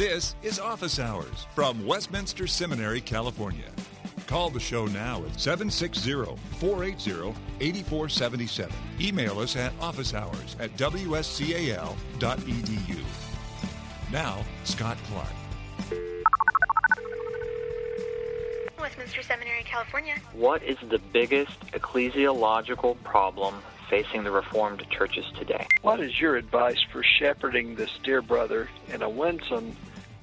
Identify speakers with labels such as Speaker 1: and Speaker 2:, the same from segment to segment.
Speaker 1: This is Office Hours from Westminster Seminary, California. Call the show now at 760 480 8477. Email us at officehours at wscal.edu. Now, Scott Clark.
Speaker 2: Westminster Seminary, California.
Speaker 3: What is the biggest ecclesiological problem facing the Reformed churches today?
Speaker 4: What is your advice for shepherding this dear brother in a winsome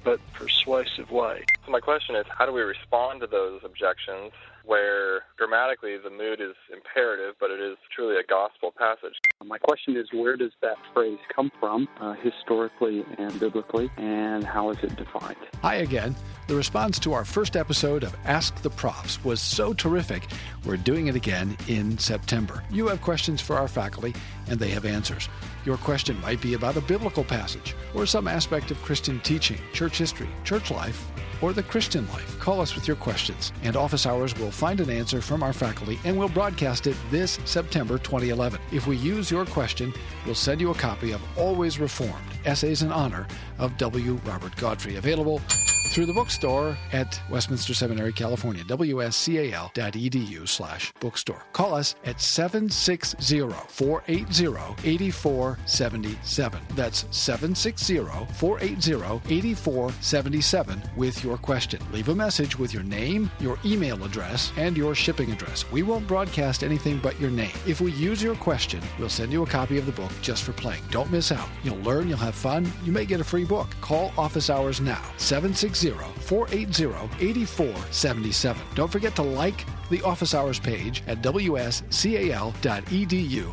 Speaker 4: but persuasive way?
Speaker 5: So my question is, how do we respond to those objections where grammatically the mood is imperative, but it is truly a gospel passage?
Speaker 6: My question is, where does that phrase come from, uh, historically and biblically, and how is it defined?
Speaker 7: Hi again. The response to our first episode of Ask the Profs was so terrific, we're doing it again in September. You have questions for our faculty, and they have answers. Your question might be about a biblical passage, or some aspect of Christian teaching, church history, church life, or the Christian life. Call us with your questions, and Office Hours will find an answer from our faculty and we'll broadcast it this September 2011. If we use your question, we'll send you a copy of Always Reformed Essays in Honor of W. Robert Godfrey, available through the bookstore at Westminster Seminary, California, wscal.edu slash bookstore. Call us at 760-480-8477. That's 760-480-8477 with your question. Leave a message with your name, your email address, and your shipping address. We won't broadcast anything but your name. If we use your question, we'll send you a copy of the book just for playing. Don't miss out. You'll learn, you'll have fun, you may get a free book. Call Office Hours now, 760 480-8477. Don't forget to like the Office Hours page at wscal.edu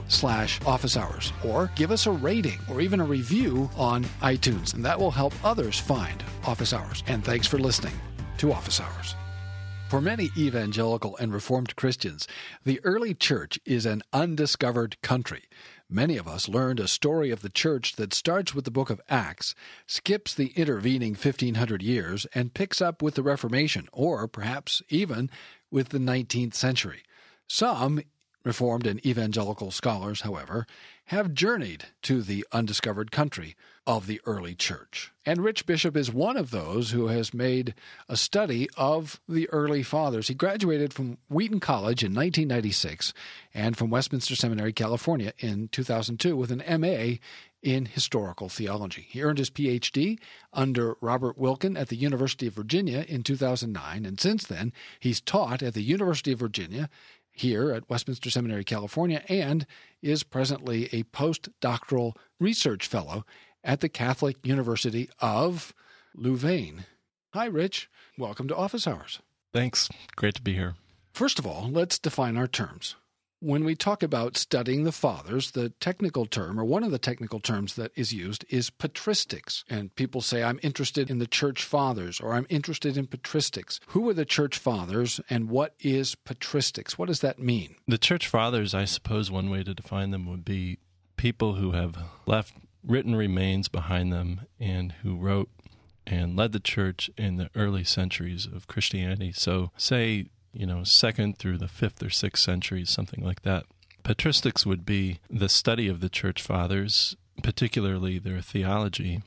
Speaker 7: slash office hours or give us a rating or even a review on iTunes, and that will help others find Office Hours. And thanks for listening to Office Hours. For many evangelical and Reformed Christians, the early church is an undiscovered country. Many of us learned a story of the church that starts with the book of Acts, skips the intervening 1500 years, and picks up with the Reformation, or perhaps even with the 19th century. Some Reformed and evangelical scholars, however, have journeyed to the undiscovered country of the early church. And Rich Bishop is one of those who has made a study of the early fathers. He graduated from Wheaton College in 1996 and from Westminster Seminary, California in 2002 with an MA in historical theology. He earned his PhD under Robert Wilken at the University of Virginia in 2009, and since then, he's taught at the University of Virginia here at Westminster Seminary, California, and is presently a postdoctoral research fellow at the Catholic University of Louvain. Hi, Rich. Welcome to Office Hours.
Speaker 8: Thanks. Great to be here.
Speaker 7: First of all, let's define our terms. When we talk about studying the fathers, the technical term, or one of the technical terms that is used, is patristics. And people say, I'm interested in the church fathers, or I'm interested in patristics. Who are the church fathers, and what is patristics? What does that mean?
Speaker 8: The church fathers, I suppose one way to define them would be people who have left written remains behind them and who wrote and led the church in the early centuries of Christianity. So, say you know, second through the fifth or sixth centuries, something like that. Patristics would be the study of the church fathers, particularly their theology.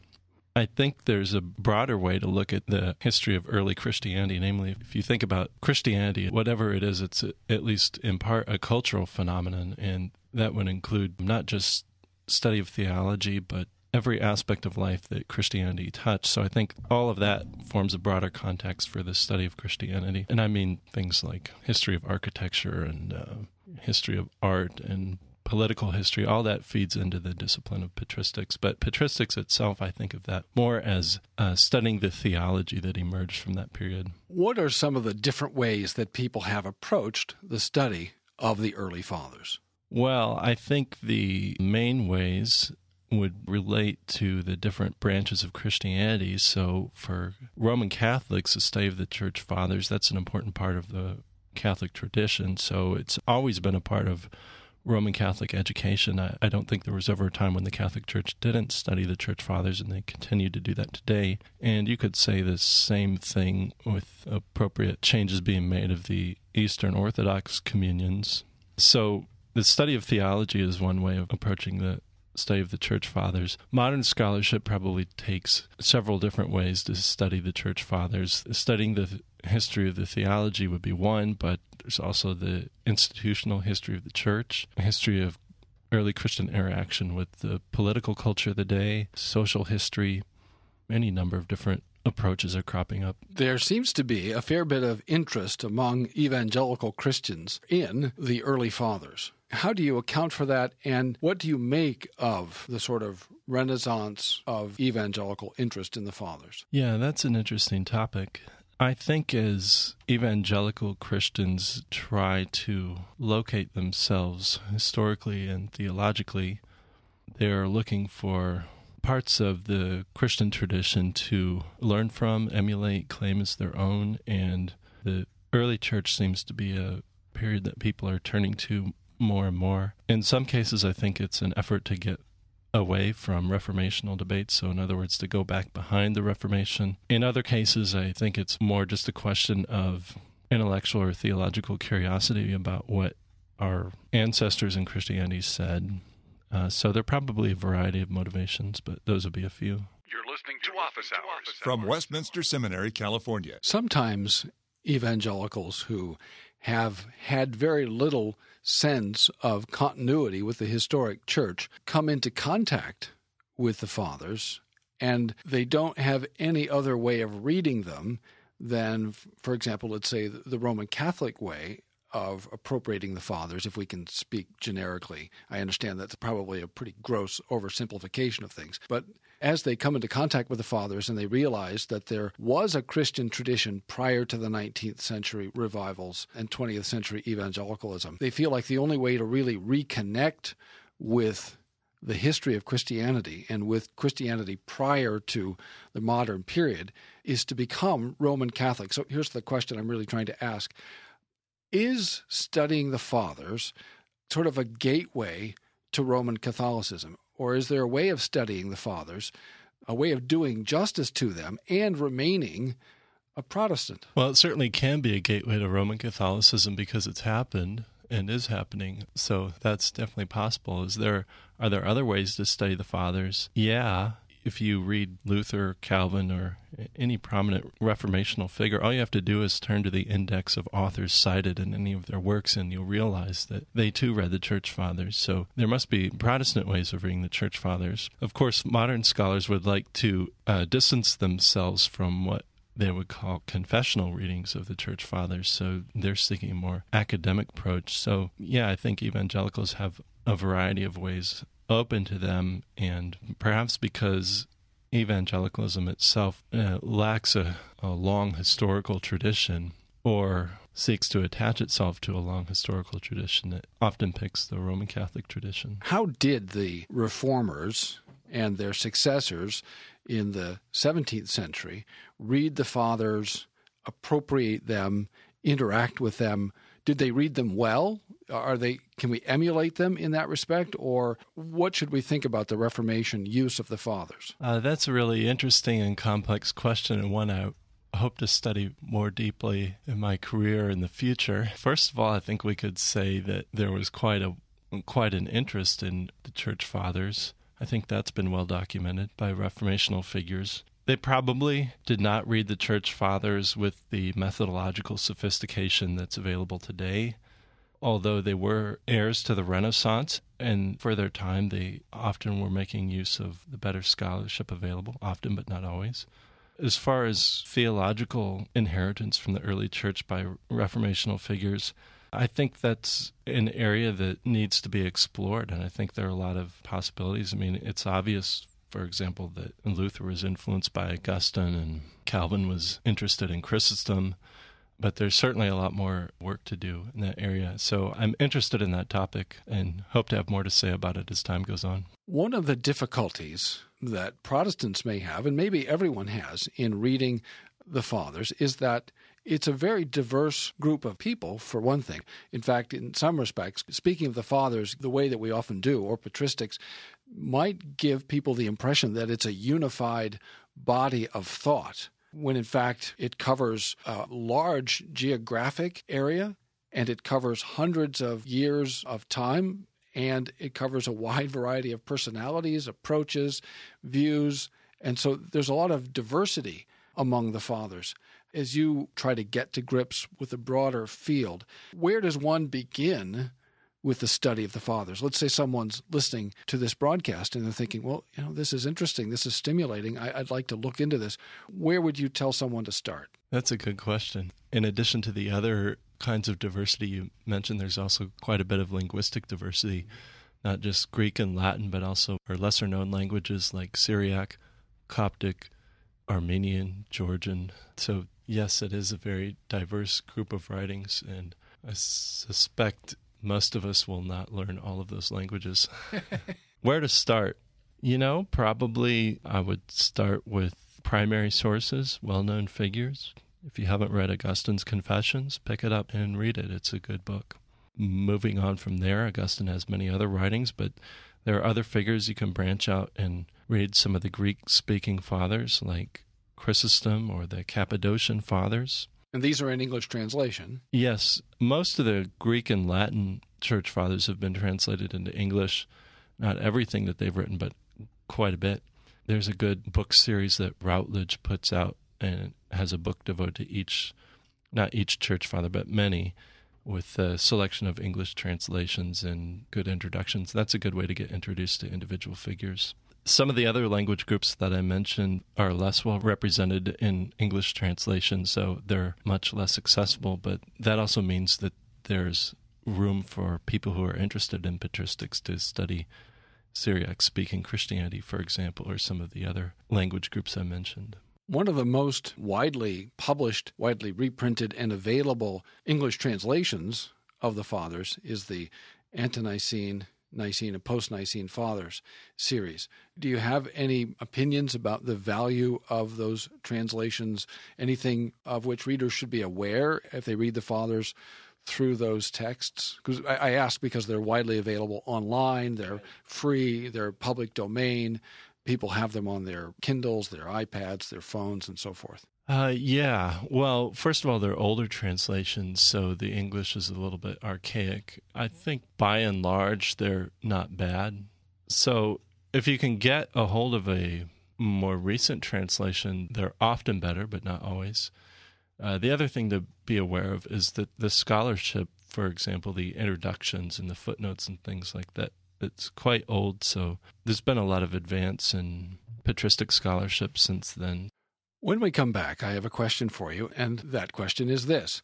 Speaker 8: I think there's a broader way to look at the history of early Christianity. Namely, if you think about Christianity, whatever it is, it's at least in part a cultural phenomenon, and that would include not just study of theology, but every aspect of life that Christianity touched. So I think all of that forms a broader context for the study of Christianity. And I mean things like history of architecture and uh, history of art and political history, all that feeds into the discipline of patristics. But patristics itself, I think of that more as uh, studying the theology that emerged from that period.
Speaker 7: What are some of the different ways that people have approached the study of the early fathers?
Speaker 8: Well, I think the main ways would relate to the different branches of Christianity. So, for Roman Catholics, the study of the church fathers, that's an important part of the Catholic tradition. So, it's always been a part of Roman Catholic education. I, I, don't think there was ever a time when the Catholic Church didn't study the church fathers, and they continue to do that today. And you could say the same thing with appropriate changes being made of the Eastern Orthodox communions. So, the study of theology is one way of approaching the study of the church fathers. Modern scholarship probably takes several different ways to study the church fathers. Studying the history of the theology would be one, but there's also the institutional history of the church, history of early Christian interaction with the political culture of the day, social history, any number of different approaches are cropping up.
Speaker 7: There seems to be a fair bit of interest among evangelical Christians in the early fathers. How do you account for that, and what do you make of the sort of renaissance of evangelical interest in the fathers?
Speaker 8: Yeah, that's an interesting topic. I think as evangelical Christians try to locate themselves historically and theologically, they're looking for parts of the Christian tradition to learn from, emulate, claim as their own. And the early church seems to be a period that people are turning to more and more. In some cases, I think it's an effort to get away from reformational debates. So, in other words, to go back behind the Reformation. In other cases, I think it's more just a question of intellectual or theological curiosity about what our ancestors in Christianity said uh, so there are probably a variety of motivations, but those would be a few.
Speaker 1: You're listening to Office Hours from Westminster Seminary, California.
Speaker 7: Sometimes evangelicals who have had very little sense of continuity with the historic church come into contact with the fathers and they don't have any other way of reading them than, for example, let's say the Roman Catholic way of appropriating the fathers, if we can speak generically. I understand that's probably a pretty gross oversimplification of things. But as they come into contact with the fathers and they realize that there was a Christian tradition prior to the 19th century revivals and 20th century evangelicalism, they feel like the only way to really reconnect with the history of Christianity and with Christianity prior to the modern period is to become Roman Catholic. So here's the question I'm really trying to ask is studying the fathers sort of a gateway to Roman Catholicism? Or is there a way of studying the fathers, a way of doing justice to them and remaining a Protestant?
Speaker 8: Well, it certainly can be a gateway to Roman Catholicism because it's happened and is happening. So that's definitely possible. Is there are there other ways to study the fathers? Yeah, if you read Luther, Calvin, or any prominent reformational figure, all you have to do is turn to the index of authors cited in any of their works, and you'll realize that they too read the church fathers. So there must be Protestant ways of reading the church fathers. Of course, modern scholars would like to uh, distance themselves from what they would call confessional readings of the church fathers. So they're seeking a more academic approach. So, yeah, I think evangelicals have a variety of ways open to them, and perhaps because evangelicalism itself uh, lacks a, a long historical tradition or seeks to attach itself to a long historical tradition, it often picks the Roman Catholic tradition.
Speaker 7: How did the reformers and their successors in the 17th century read the fathers, appropriate them, interact with them? Did they read them well? Are they can we emulate them in that respect, or what should we think about the Reformation use of the fathers?
Speaker 8: Uh, that's a really interesting and complex question, and one I hope to study more deeply in my career in the future. First of all, I think we could say that there was quite a quite an interest in the church fathers. I think that's been well documented by reformational figures. They probably did not read the church fathers with the methodological sophistication that's available today although they were heirs to the Renaissance, and for their time, they often were making use of the better scholarship available, often but not always. As far as theological inheritance from the early church by reformational figures, I think that's an area that needs to be explored, and I think there are a lot of possibilities. I mean, it's obvious, for example, that Luther was influenced by Augustine and Calvin was interested in Chrysostom but there's certainly a lot more work to do in that area. So I'm interested in that topic and hope to have more to say about it as time goes on.
Speaker 7: One of the difficulties that Protestants may have, and maybe everyone has, in reading the Fathers is that it's a very diverse group of people, for one thing. In fact, in some respects, speaking of the Fathers the way that we often do, or patristics, might give people the impression that it's a unified body of thought when in fact it covers a large geographic area and it covers hundreds of years of time and it covers a wide variety of personalities, approaches, views. And so there's a lot of diversity among the fathers. As you try to get to grips with a broader field, where does one begin with the study of the fathers? Let's say someone's listening to this broadcast and they're thinking, well, you know, this is interesting, this is stimulating, I, would like to look into this. Where would you tell someone to start?
Speaker 8: That's a good question. In addition to the other kinds of diversity you mentioned, there's also quite a bit of linguistic diversity, not just Greek and Latin, but also our lesser known languages like Syriac, Coptic, Armenian, Georgian. So, yes, it is a very diverse group of writings, and I suspect most of us will not learn all of those languages. Where to start? You know, probably I would start with primary sources, well known figures, if you haven't read Augustine's Confessions, pick it up and read it. It's a good book. Moving on from there, Augustine has many other writings, but there are other figures you can branch out and read some of the Greek speaking fathers like Chrysostom or the Cappadocian fathers.
Speaker 7: And these are in English translation?
Speaker 8: Yes. Most of the Greek and Latin church fathers have been translated into English. Not everything that they've written, but quite a bit. There's a good book series that Routledge puts out and has a book devoted to each, not each church father, but many, with a selection of English translations and good introductions. That's a good way to get introduced to individual figures. Some of the other language groups that I mentioned are less well represented in English translation, so they're much less accessible, but that also means that there's room for people who are interested in patristics to study Syriac speaking Christianity, for example, or some of the other language groups I mentioned.
Speaker 7: One of the most widely published, widely reprinted, and available English translations of the Fathers is the Ante-Nicene, Nicene, and Post-Nicene Fathers series. Do you have any opinions about the value of those translations? Anything of which readers should be aware if they read the Fathers through those texts? Because I, ask because they're widely available online, they're free, they're public domain people have them on their Kindles, their iPads, their phones, and so forth?
Speaker 8: Uh, yeah. Well, first of all, they're older translations, so the English is a little bit archaic. I think by and large, they're not bad. So if you can get a hold of a more recent translation, they're often better, but not always. Uh, the other thing to be aware of is that the scholarship, for example, the introductions and the footnotes and things like that, it's quite old, so there's been a lot of advance in patristic scholarship since then.
Speaker 7: When we come back, I have a question for you, and that question is this.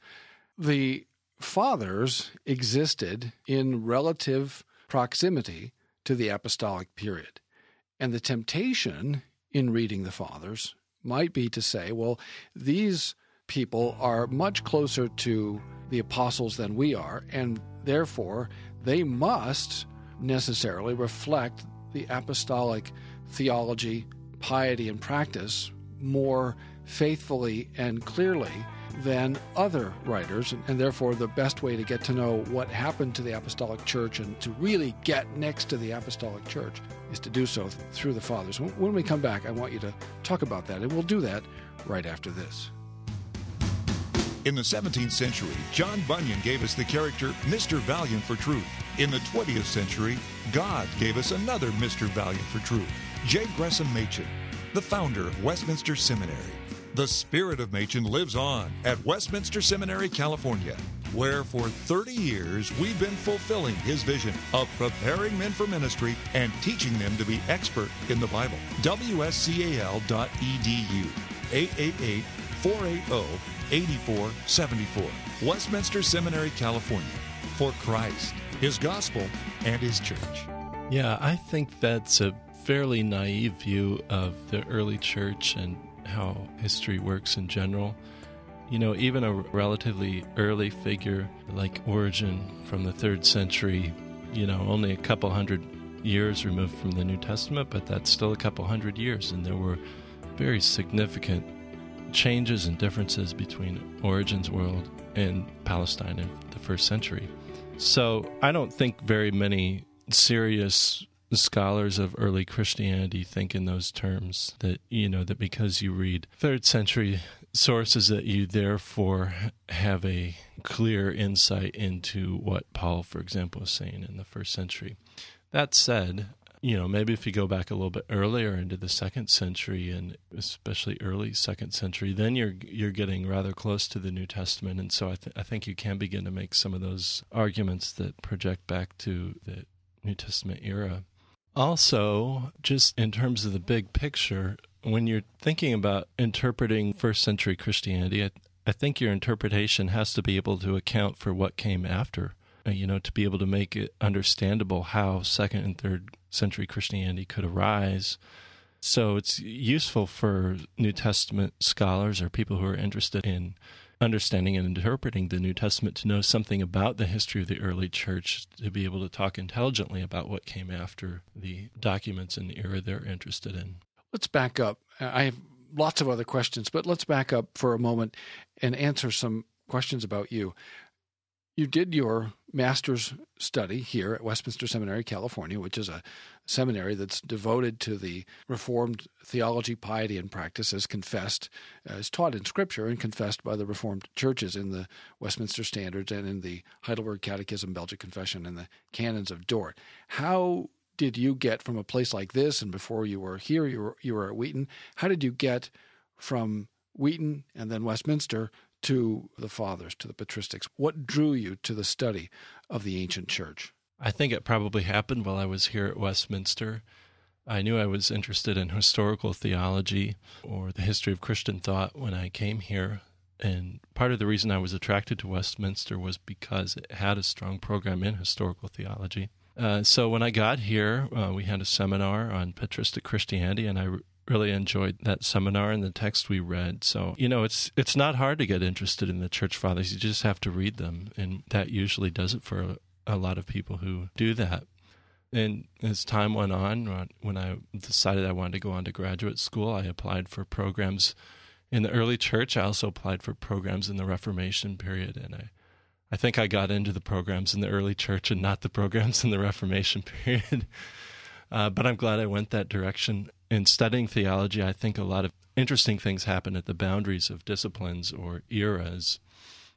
Speaker 7: The fathers existed in relative proximity to the apostolic period, and the temptation in reading the fathers might be to say, well, these people are much closer to the apostles than we are, and therefore they must necessarily reflect the apostolic theology, piety, and practice more faithfully and clearly than other writers, and therefore the best way to get to know what happened to the apostolic church and to really get next to the apostolic church is to do so through the fathers. When we come back, I want you to talk about that, and we'll do that right after this.
Speaker 1: In the 17th century, John Bunyan gave us the character Mr. Valiant for Truth. In the 20th century, God gave us another Mr. Valiant for Truth, J. Gresham Machen, the founder of Westminster Seminary. The spirit of Machen lives on at Westminster Seminary, California, where for 30 years we've been fulfilling his vision of preparing men for ministry and teaching them to be expert in the Bible. WSCAL.edu 888 480 8474, Westminster Seminary, California, for Christ, His gospel, and His church.
Speaker 8: Yeah, I think that's a fairly naive view of the early church and how history works in general. You know, even a relatively early figure like Origen from the third century, you know, only a couple hundred years removed from the New Testament, but that's still a couple hundred years, and there were very significant changes and differences between Origen's world and Palestine in the first century. So I don't think very many serious scholars of early Christianity think in those terms that, you know, that because you read third century sources that you therefore have a clear insight into what Paul, for example, was saying in the first century. That said, you know, maybe if you go back a little bit earlier into the second century and especially early second century, then you're you're getting rather close to the New Testament, and so I, th- I think you can begin to make some of those arguments that project back to the New Testament era. Also, just in terms of the big picture, when you're thinking about interpreting first century Christianity, I, I think your interpretation has to be able to account for what came after uh, you know, to be able to make it understandable how second and third century Christianity could arise. So it's useful for New Testament scholars or people who are interested in understanding and interpreting the New Testament to know something about the history of the early church, to be able to talk intelligently about what came after the documents in the era they're interested in.
Speaker 7: Let's back up. I have lots of other questions, but let's back up for a moment and answer some questions about you you did your master's study here at Westminster Seminary, California, which is a seminary that's devoted to the Reformed theology, piety, and practice as confessed, as taught in Scripture and confessed by the Reformed churches in the Westminster Standards and in the Heidelberg Catechism, Belgic Confession, and the Canons of Dort. How did you get from a place like this, and before you were here, you were, you were at Wheaton, how did you get from Wheaton and then Westminster to the fathers, to the patristics? What drew you to the study of the ancient church?
Speaker 8: I think it probably happened while I was here at Westminster. I knew I was interested in historical theology or the history of Christian thought when I came here. And part of the reason I was attracted to Westminster was because it had a strong program in historical theology. Uh, so when I got here, uh, we had a seminar on patristic Christianity, and I really enjoyed that seminar and the text we read. So, you know, it's it's not hard to get interested in the church fathers. You just have to read them, and that usually does it for a, lot of people who do that. And as time went on, when I decided I wanted to go on to graduate school, I applied for programs in the early church. I also applied for programs in the Reformation period, and I I think I got into the programs in the early church and not the programs in the Reformation period. Uh, but I'm glad I went that direction in studying theology, I think a lot of interesting things happen at the boundaries of disciplines or eras.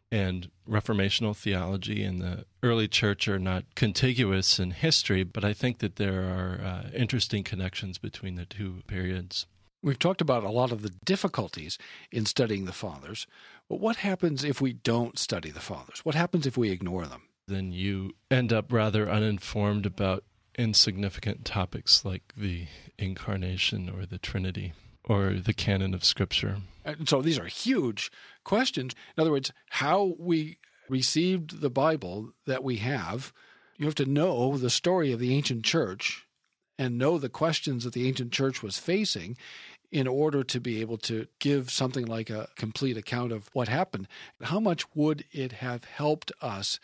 Speaker 8: And reformational theology and the early church are not contiguous in history, but I think that there are uh, interesting connections between the two periods.
Speaker 7: We've talked about a lot of the difficulties in studying the fathers, but what happens if we don't study the fathers? What happens if we ignore them?
Speaker 8: Then you end up rather uninformed about insignificant topics like the incarnation or the Trinity or the canon of Scripture.
Speaker 7: And so these are huge questions. In other words, how we received the Bible that we have, you have to know the story of the ancient church and know the questions that the ancient church was facing in order to be able to give something like a complete account of what happened. How much would it have helped us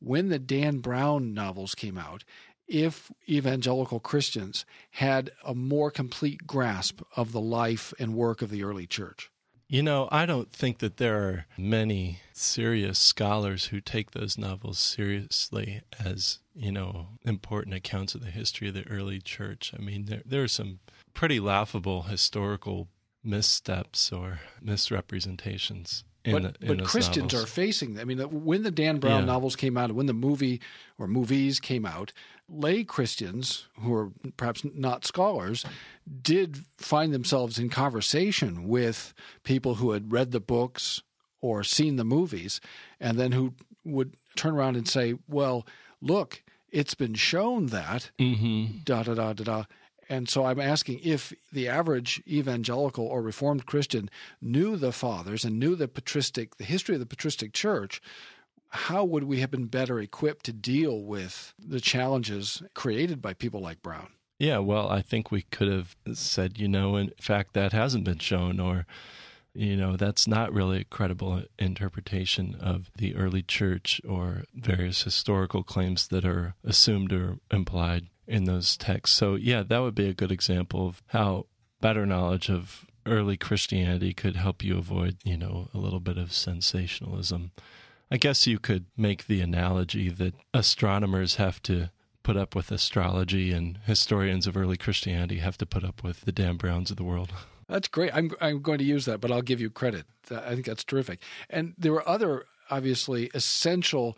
Speaker 7: when the Dan Brown novels came out if evangelical Christians had a more complete grasp of the life and work of the early church?
Speaker 8: You know, I don't think that there are many serious scholars who take those novels seriously as, you know, important accounts of the history of the early church. I mean, there, there are some pretty laughable historical missteps or misrepresentations
Speaker 7: but,
Speaker 8: the,
Speaker 7: but Christians
Speaker 8: novels.
Speaker 7: are facing. I mean, when the Dan Brown yeah. novels came out, when the movie or movies came out, lay Christians who are perhaps not scholars did find themselves in conversation with people who had read the books or seen the movies, and then who would turn around and say, "Well, look, it's been shown that
Speaker 8: mm-hmm.
Speaker 7: da da da da da." And so I'm asking if the average evangelical or reformed Christian knew the fathers and knew the patristic, the history of the patristic church, how would we have been better equipped to deal with the challenges created by people like Brown?
Speaker 8: Yeah, well, I think we could have said, you know, in fact, that hasn't been shown, or, you know, that's not really a credible interpretation of the early church or various historical claims that are assumed or implied in those texts. So, yeah, that would be a good example of how better knowledge of early Christianity could help you avoid, you know, a little bit of sensationalism. I guess you could make the analogy that astronomers have to put up with astrology and historians of early Christianity have to put up with the Dan Browns of the world.
Speaker 7: That's great. I'm I'm going to use that, but I'll give you credit. I think that's terrific. And there were other obviously essential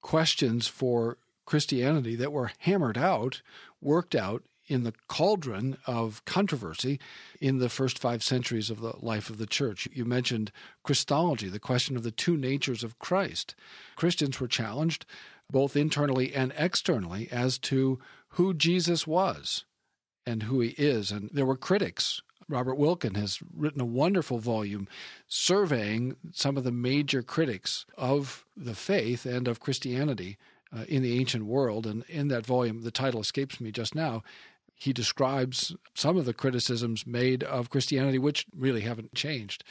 Speaker 7: questions for Christianity that were hammered out, worked out in the cauldron of controversy in the first five centuries of the life of the church. You mentioned Christology, the question of the two natures of Christ. Christians were challenged both internally and externally as to who Jesus was and who he is. And there were critics. Robert Wilken has written a wonderful volume surveying some of the major critics of the faith and of Christianity uh, in the ancient world. And in that volume, the title escapes me just now, he describes some of the criticisms made of Christianity, which really haven't changed.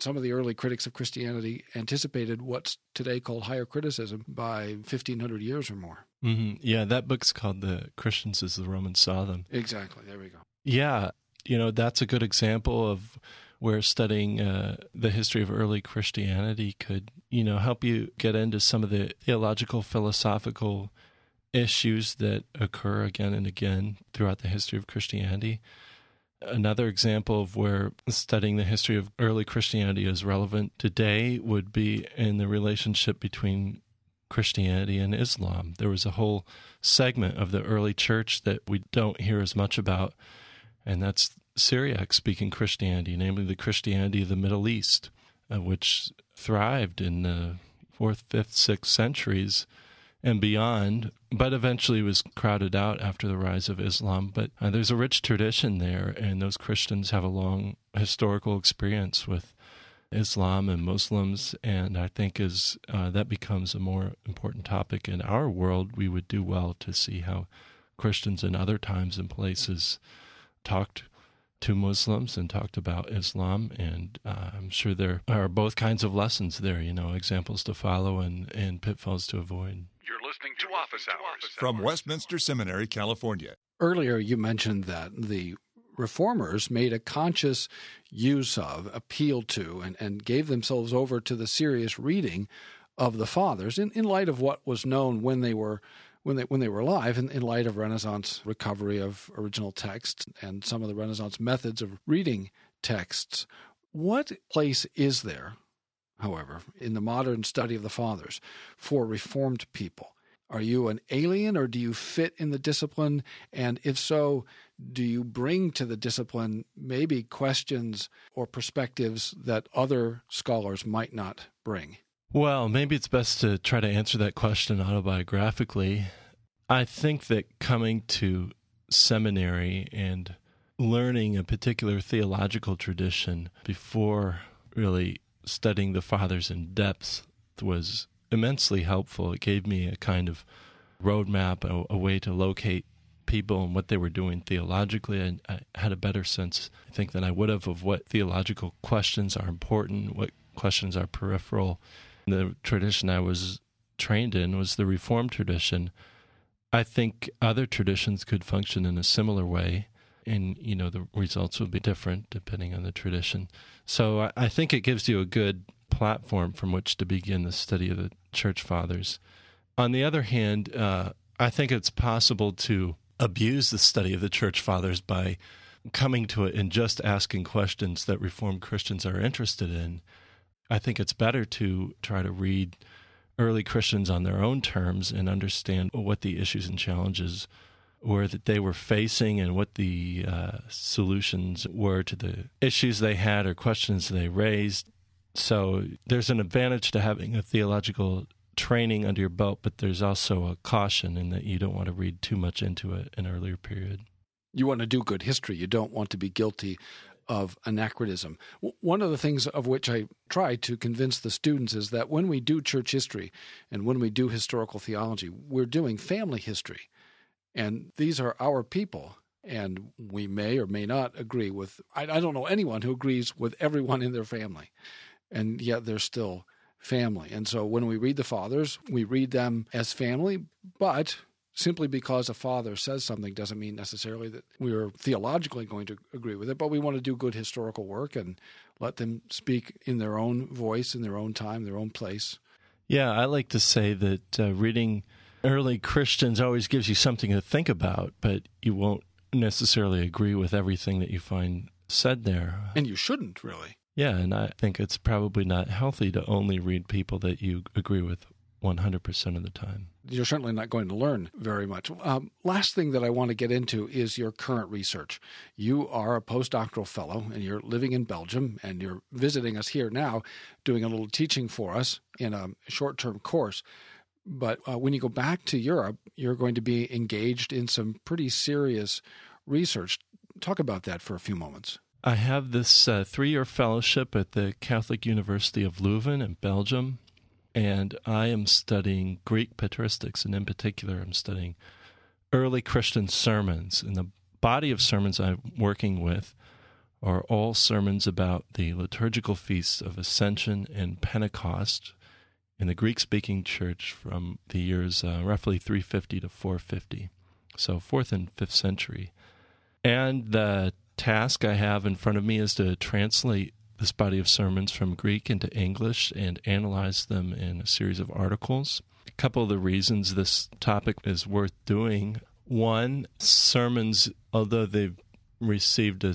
Speaker 7: Some of the early critics of Christianity anticipated what's today called higher criticism by 1500 years or more.
Speaker 8: Mm-hmm. Yeah, that book's called The Christians as the Romans Saw Them.
Speaker 7: Exactly. There we go.
Speaker 8: Yeah, you know, that's a good example of where studying uh, the history of early Christianity could, you know, help you get into some of the theological, philosophical issues that occur again and again throughout the history of Christianity. Another example of where studying the history of early Christianity is relevant today would be in the relationship between Christianity and Islam. There was a whole segment of the early church that we don't hear as much about, and that's Syriac speaking Christianity, namely the Christianity of the Middle East, uh, which thrived in the fourth, fifth, sixth centuries and beyond, but eventually was crowded out after the rise of Islam. But uh, there's a rich tradition there, and those Christians have a long historical experience with Islam and Muslims. And I think as uh, that becomes a more important topic in our world, we would do well to see how Christians in other times and places talked to Muslims and talked about Islam. And uh, I'm sure there are both kinds of lessons there, you know, examples to follow and, and pitfalls to avoid.
Speaker 1: You're listening to Office Hours from Westminster Seminary, California.
Speaker 7: Earlier, you mentioned that the reformers made a conscious use of, appealed to, and, and gave themselves over to the serious reading of the fathers in, in light of what was known when they were when they when they were alive in, in light of Renaissance recovery of original texts and some of the Renaissance methods of reading texts. What place is there however, in the modern study of the fathers for reformed people? Are you an alien or do you fit in the discipline? And if so, do you bring to the discipline maybe questions or perspectives that other scholars might not bring?
Speaker 8: Well, maybe it's best to try to answer that question autobiographically. I think that coming to seminary and learning a particular theological tradition before really studying the fathers in depth was immensely helpful. It gave me a kind of roadmap, a, a way to locate people and what they were doing theologically. I, I had a better sense, I think, than I would have of what theological questions are important, what questions are peripheral. The tradition I was trained in was the Reformed tradition. I think other traditions could function in a similar way and you know the results would be different depending on the tradition. So I, I think it gives you a good platform from which to begin the study of the church fathers. On the other hand, uh, I think it's possible to abuse the study of the church fathers by coming to it and just asking questions that Reformed Christians are interested in. I think it's better to try to read early Christians on their own terms and understand what the issues and challenges were that they were facing and what the uh, solutions were to the issues they had or questions they raised. So there's an advantage to having a theological training under your belt, but there's also a caution in that you don't want to read too much into it an earlier period.
Speaker 7: You want to do good history. You don't want to be guilty of anachronism. One of the things of which I try to convince the students is that when we do church history and when we do historical theology, we're doing family history. And these are our people. And we may or may not agree with, I, I don't know anyone who agrees with everyone in their family. And yet they're still family. And so when we read the fathers, we read them as family, but simply because a father says something doesn't mean necessarily that we are theologically going to agree with it, but we want to do good historical work and let them speak in their own voice, in their own time, their own place.
Speaker 8: Yeah, I like to say that uh, reading early Christians always gives you something to think about, but you won't necessarily agree with everything that you find said there.
Speaker 7: And you shouldn't, really.
Speaker 8: Yeah, and I think it's probably not healthy to only read people that you agree with 100% of the time.
Speaker 7: You're certainly not going to learn very much. Um, last thing that I want to get into is your current research. You are a postdoctoral fellow and you're living in Belgium and you're visiting us here now, doing a little teaching for us in a short term course. But uh, when you go back to Europe, you're going to be engaged in some pretty serious research. Talk about that for a few moments.
Speaker 8: I have this uh, three year fellowship at the Catholic University of Leuven in Belgium and I am studying Greek patristics, and in particular, I'm studying early Christian sermons. And the body of sermons I'm working with are all sermons about the liturgical feasts of Ascension and Pentecost in the Greek speaking church from the years uh, roughly 350 to 450, so fourth and fifth century. And the task I have in front of me is to translate this body of sermons from Greek into English and analyze them in a series of articles. A couple of the reasons this topic is worth doing. One, sermons, although they've received a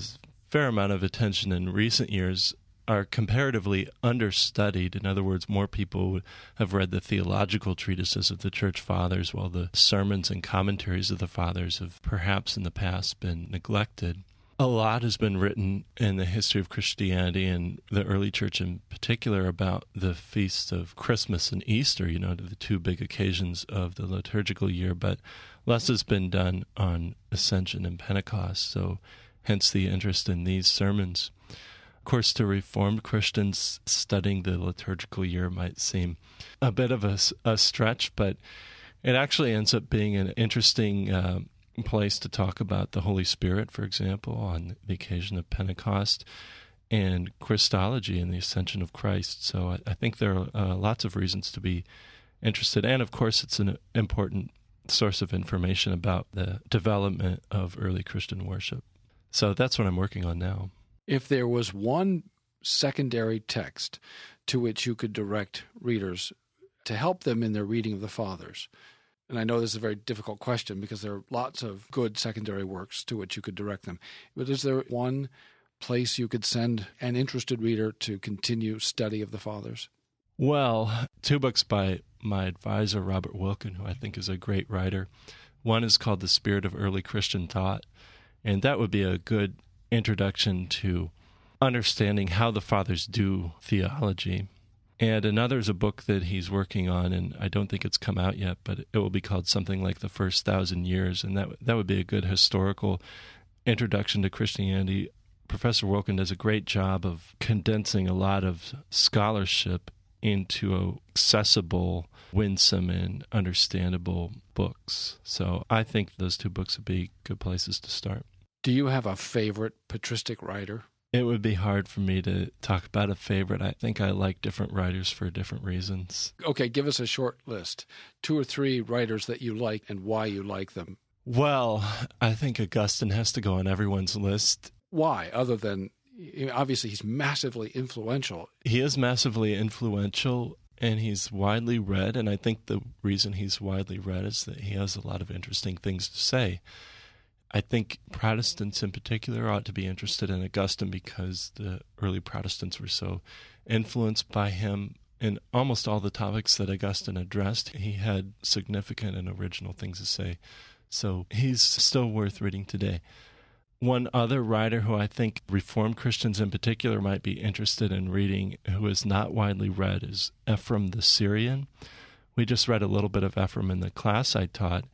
Speaker 8: fair amount of attention in recent years, are comparatively understudied. In other words, more people have read the theological treatises of the church fathers, while the sermons and commentaries of the fathers have perhaps in the past been neglected a lot has been written in the history of Christianity and the early church in particular about the feasts of Christmas and Easter, you know, the two big occasions of the liturgical year, but less has been done on Ascension and Pentecost, so hence the interest in these sermons. Of course, to Reformed Christians, studying the liturgical year might seem a bit of a, a stretch, but it actually ends up being an interesting uh, place to talk about the Holy Spirit, for example, on the occasion of Pentecost, and Christology and the ascension of Christ. So I, I think there are uh, lots of reasons to be interested. And of course, it's an important source of information about the development of early Christian worship. So that's what I'm working on now.
Speaker 7: If there was one secondary text to which you could direct readers to help them in their reading of the Fathers, and I know this is a very difficult question because there are lots of good secondary works to which you could direct them. But is there one place you could send an interested reader to continue study of the Fathers?
Speaker 8: Well, two books by my advisor, Robert Wilken, who I think is a great writer. One is called The Spirit of Early Christian Thought, and that would be a good introduction to understanding how the fathers do theology. And another is a book that he's working on, and I don't think it's come out yet, but it will be called something like The First Thousand Years. And that, that would be a good historical introduction to Christianity. Professor Wilken does a great job of condensing a lot of scholarship into accessible, winsome, and understandable books. So I think those two books would be good places to start.
Speaker 7: Do you have a favorite patristic writer?
Speaker 8: It would be hard for me to talk about a favorite. I think I like different writers for different reasons.
Speaker 7: Okay, give us a short list. Two or three writers that you like and why you like them.
Speaker 8: Well, I think Augustine has to go on everyone's list.
Speaker 7: Why, other than obviously he's massively influential?
Speaker 8: He is massively influential and he's widely read. And I think the reason he's widely read is that he has a lot of interesting things to say. I think Protestants in particular ought to be interested in Augustine because the early Protestants were so influenced by him in almost all the topics that Augustine addressed. He had significant and original things to say. So he's still worth reading today. One other writer who I think Reformed Christians in particular might be interested in reading, who is not widely read, is Ephraim the Syrian. We just read a little bit of Ephraim in the class I taught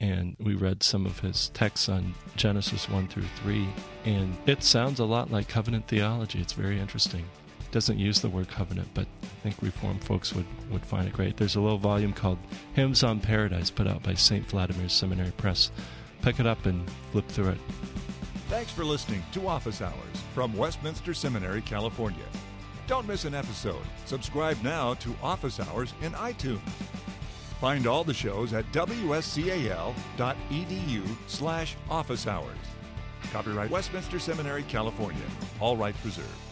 Speaker 8: and we read some of his texts on Genesis 1 through 3, and it sounds a lot like covenant theology. It's very interesting. It doesn't use the word covenant, but I think Reformed folks would, would find it great. There's a little volume called Hymns on Paradise put out by St. Vladimir's Seminary Press. Pick it up and flip through it.
Speaker 1: Thanks for listening to Office Hours from Westminster Seminary, California. Don't miss an episode. Subscribe now to Office Hours in iTunes. Find all the shows at wscal.edu slash office hours. Copyright Westminster Seminary, California. All rights reserved.